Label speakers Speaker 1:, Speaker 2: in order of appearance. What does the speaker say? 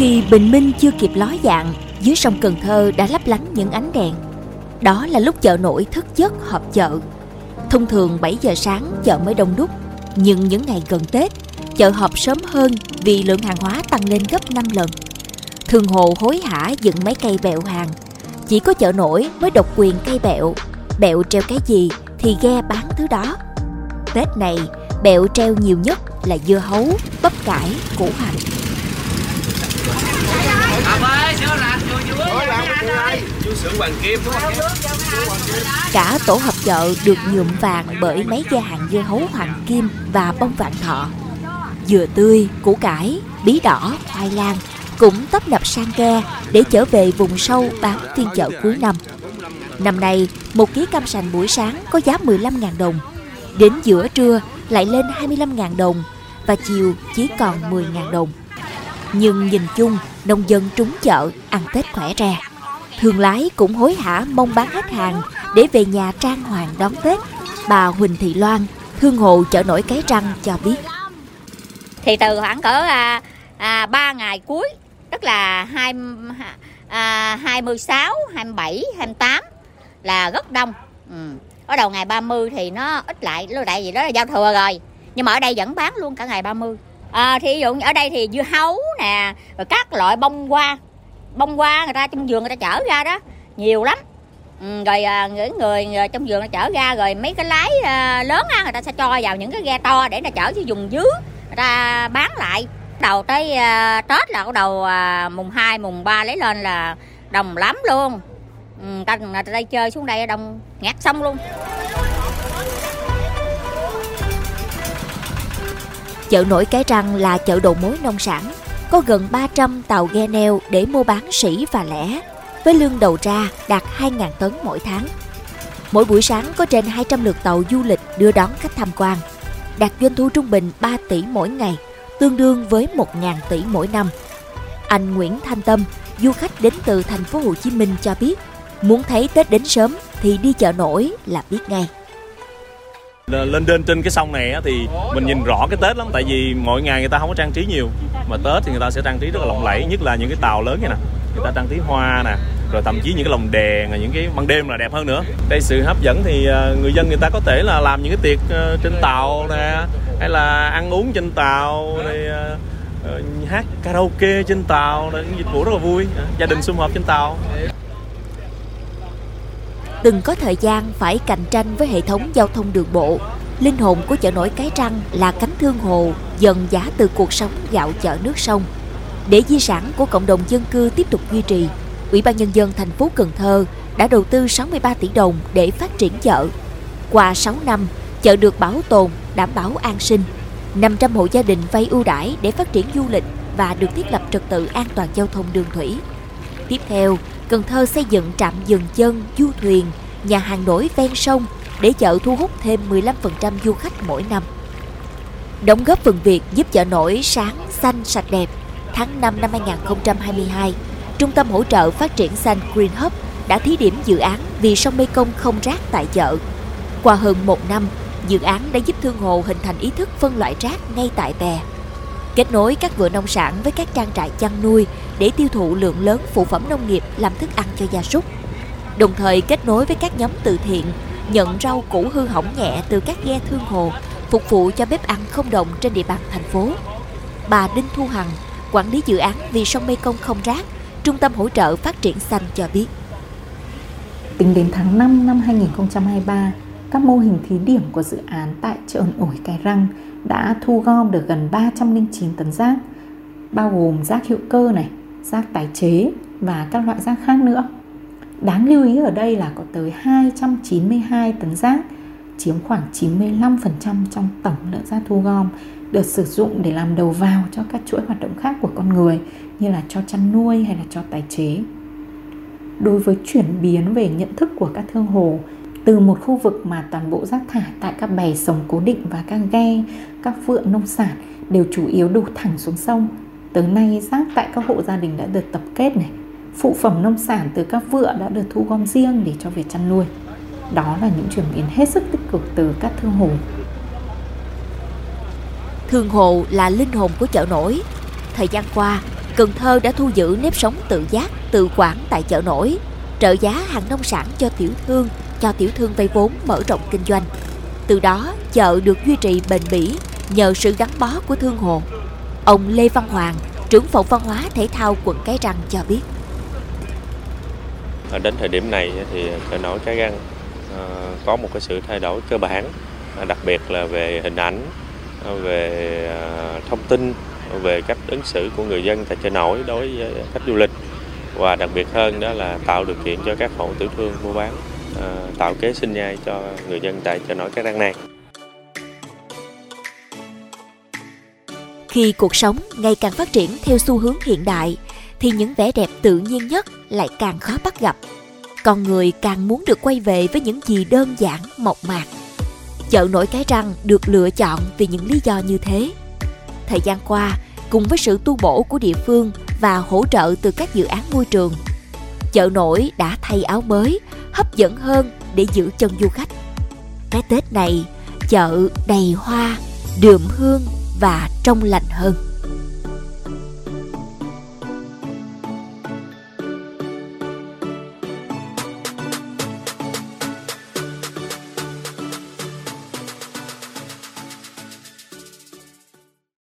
Speaker 1: Khi bình minh chưa kịp ló dạng, dưới sông Cần Thơ đã lấp lánh những ánh đèn. Đó là lúc chợ nổi thức giấc họp chợ. Thông thường 7 giờ sáng chợ mới đông đúc, nhưng những ngày gần Tết, chợ họp sớm hơn vì lượng hàng hóa tăng lên gấp 5 lần. Thường hồ hối hả dựng mấy cây bẹo hàng. Chỉ có chợ nổi mới độc quyền cây bẹo. Bẹo treo cái gì thì ghe bán thứ đó. Tết này, bẹo treo nhiều nhất là dưa hấu, bắp cải, củ hành. Cả tổ hợp chợ được nhuộm vàng bởi mấy ghe hàng dưa hấu hoàng kim và bông vàng thọ. Dừa tươi, củ cải, bí đỏ, khoai lang cũng tấp nập sang ghe để trở về vùng sâu bán phiên chợ cuối năm. Năm nay, một ký cam sành buổi sáng có giá 15.000 đồng, đến giữa trưa lại lên 25.000 đồng và chiều chỉ còn 10.000 đồng. Nhưng nhìn chung, nông dân trúng chợ ăn Tết khỏe rè. Thương lái cũng hối hả mong bán hết hàng để về nhà trang hoàng đón Tết. Bà Huỳnh Thị Loan, thương hộ chợ nổi Cái răng cho biết.
Speaker 2: Thì từ khoảng cỡ à, à, 3 ngày cuối, tức là 2, à, 26, 27, 28 là rất đông. Ừ. Ở đầu ngày 30 thì nó ít lại, tại gì đó là giao thừa rồi. Nhưng mà ở đây vẫn bán luôn cả ngày 30 à, thí dụ ở đây thì dưa hấu nè rồi các loại bông hoa bông hoa người ta trong vườn người ta chở ra đó nhiều lắm. Ừ, rồi à, những người, người trong vườn người ta chở ra rồi mấy cái lái à, lớn á người ta sẽ cho vào những cái ghe to để người ta chở cho dùng dứa người ta bán lại. Đầu tới à, tết là bắt đầu à, mùng 2, mùng 3 lấy lên là đồng lắm luôn. Ừ, người ta, người ta đây chơi xuống đây đông ngạt xong luôn.
Speaker 1: Chợ nổi Cái Răng là chợ đầu mối nông sản, có gần 300 tàu ghe neo để mua bán sỉ và lẻ, với lương đầu ra đạt 2.000 tấn mỗi tháng. Mỗi buổi sáng có trên 200 lượt tàu du lịch đưa đón khách tham quan, đạt doanh thu trung bình 3 tỷ mỗi ngày, tương đương với 1.000 tỷ mỗi năm. Anh Nguyễn Thanh Tâm, du khách đến từ thành phố Hồ Chí Minh cho biết, muốn thấy Tết đến sớm thì đi chợ nổi là biết ngay
Speaker 3: lên trên trên cái sông này thì mình nhìn rõ cái Tết lắm, tại vì mỗi ngày người ta không có trang trí nhiều. Mà Tết thì người ta sẽ trang trí rất là lộng lẫy, nhất là những cái tàu lớn này nè. Người ta trang trí hoa nè, rồi thậm chí những cái lồng đèn những cái ban đêm là đẹp hơn nữa. Đây sự hấp dẫn thì ờ, người dân người ta có thể là làm những cái tiệc ờ, trên tàu nè, hay là ăn uống trên tàu này ờ, hát karaoke trên tàu là những dịch vụ rất là vui. Gia đình sum họp trên tàu
Speaker 1: từng có thời gian phải cạnh tranh với hệ thống giao thông đường bộ. Linh hồn của chợ nổi Cái răng là cánh thương hồ dần giá từ cuộc sống gạo chợ nước sông. Để di sản của cộng đồng dân cư tiếp tục duy trì, Ủy ban Nhân dân thành phố Cần Thơ đã đầu tư 63 tỷ đồng để phát triển chợ. Qua 6 năm, chợ được bảo tồn, đảm bảo an sinh. 500 hộ gia đình vay ưu đãi để phát triển du lịch và được thiết lập trật tự an toàn giao thông đường thủy. Tiếp theo, Cần Thơ xây dựng trạm dừng chân, du thuyền, nhà hàng nổi ven sông để chợ thu hút thêm 15% du khách mỗi năm. Đóng góp phần việc giúp chợ nổi sáng, xanh, sạch đẹp. Tháng 5 năm 2022, Trung tâm hỗ trợ phát triển xanh Green Hub đã thí điểm dự án vì sông Mekong không rác tại chợ. Qua hơn một năm, dự án đã giúp thương hồ hình thành ý thức phân loại rác ngay tại bè kết nối các vựa nông sản với các trang trại chăn nuôi để tiêu thụ lượng lớn phụ phẩm nông nghiệp làm thức ăn cho gia súc. Đồng thời kết nối với các nhóm từ thiện, nhận rau củ hư hỏng nhẹ từ các ghe thương hồ, phục vụ cho bếp ăn không đồng trên địa bàn thành phố. Bà Đinh Thu Hằng, quản lý dự án vì sông Mekong không rác, Trung tâm hỗ trợ phát triển xanh cho biết.
Speaker 4: Tính đến tháng 5 năm 2023, các mô hình thí điểm của dự án tại chợ nổi Cái Răng đã thu gom được gần 309 tấn rác, bao gồm rác hữu cơ này, rác tái chế và các loại rác khác nữa. Đáng lưu ý ở đây là có tới 292 tấn rác, chiếm khoảng 95% trong tổng lượng rác thu gom được sử dụng để làm đầu vào cho các chuỗi hoạt động khác của con người như là cho chăn nuôi hay là cho tái chế. Đối với chuyển biến về nhận thức của các thương hồ từ một khu vực mà toàn bộ rác thải tại các bè sống cố định và các ghe, các vựa nông sản đều chủ yếu đổ thẳng xuống sông. Tới nay rác tại các hộ gia đình đã được tập kết này, phụ phẩm nông sản từ các vựa đã được thu gom riêng để cho việc chăn nuôi. Đó là những chuyển biến hết sức tích cực từ các thương hồ.
Speaker 1: Thương hồ là linh hồn của chợ nổi. Thời gian qua, Cần Thơ đã thu giữ nếp sống tự giác, tự quản tại chợ nổi, trợ giá hàng nông sản cho tiểu thương, cho tiểu thương vay vốn mở rộng kinh doanh. Từ đó, chợ được duy trì bền bỉ nhờ sự gắn bó của thương hộ. Ông Lê Văn Hoàng, trưởng phòng văn hóa thể thao quận Cái Răng cho biết.
Speaker 5: À, đến thời điểm này thì chợ nổi Cái Răng à, có một cái sự thay đổi cơ bản, à, đặc biệt là về hình ảnh, về thông tin, về cách ứng xử của người dân tại chợ nổi đối với khách du lịch và đặc biệt hơn đó là tạo điều kiện cho các hộ tiểu thương mua bán Ờ, tạo kế sinh nhai cho người dân tại chợ nổi Cái Răng này.
Speaker 1: Khi cuộc sống ngày càng phát triển theo xu hướng hiện đại, thì những vẻ đẹp tự nhiên nhất lại càng khó bắt gặp. Con người càng muốn được quay về với những gì đơn giản, mộc mạc. Chợ nổi Cái Răng được lựa chọn vì những lý do như thế. Thời gian qua, cùng với sự tu bổ của địa phương và hỗ trợ từ các dự án môi trường, chợ nổi đã thay áo mới, hấp dẫn hơn để giữ chân du khách. Cái Tết này, chợ đầy hoa, đượm hương và trong lành hơn